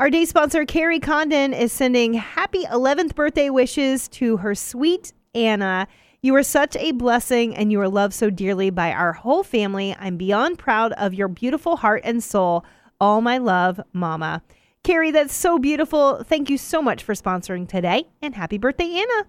Our day sponsor, Carrie Condon, is sending happy 11th birthday wishes to her sweet Anna. You are such a blessing and you are loved so dearly by our whole family. I'm beyond proud of your beautiful heart and soul. All my love, Mama. Carrie, that's so beautiful. Thank you so much for sponsoring today and happy birthday, Anna.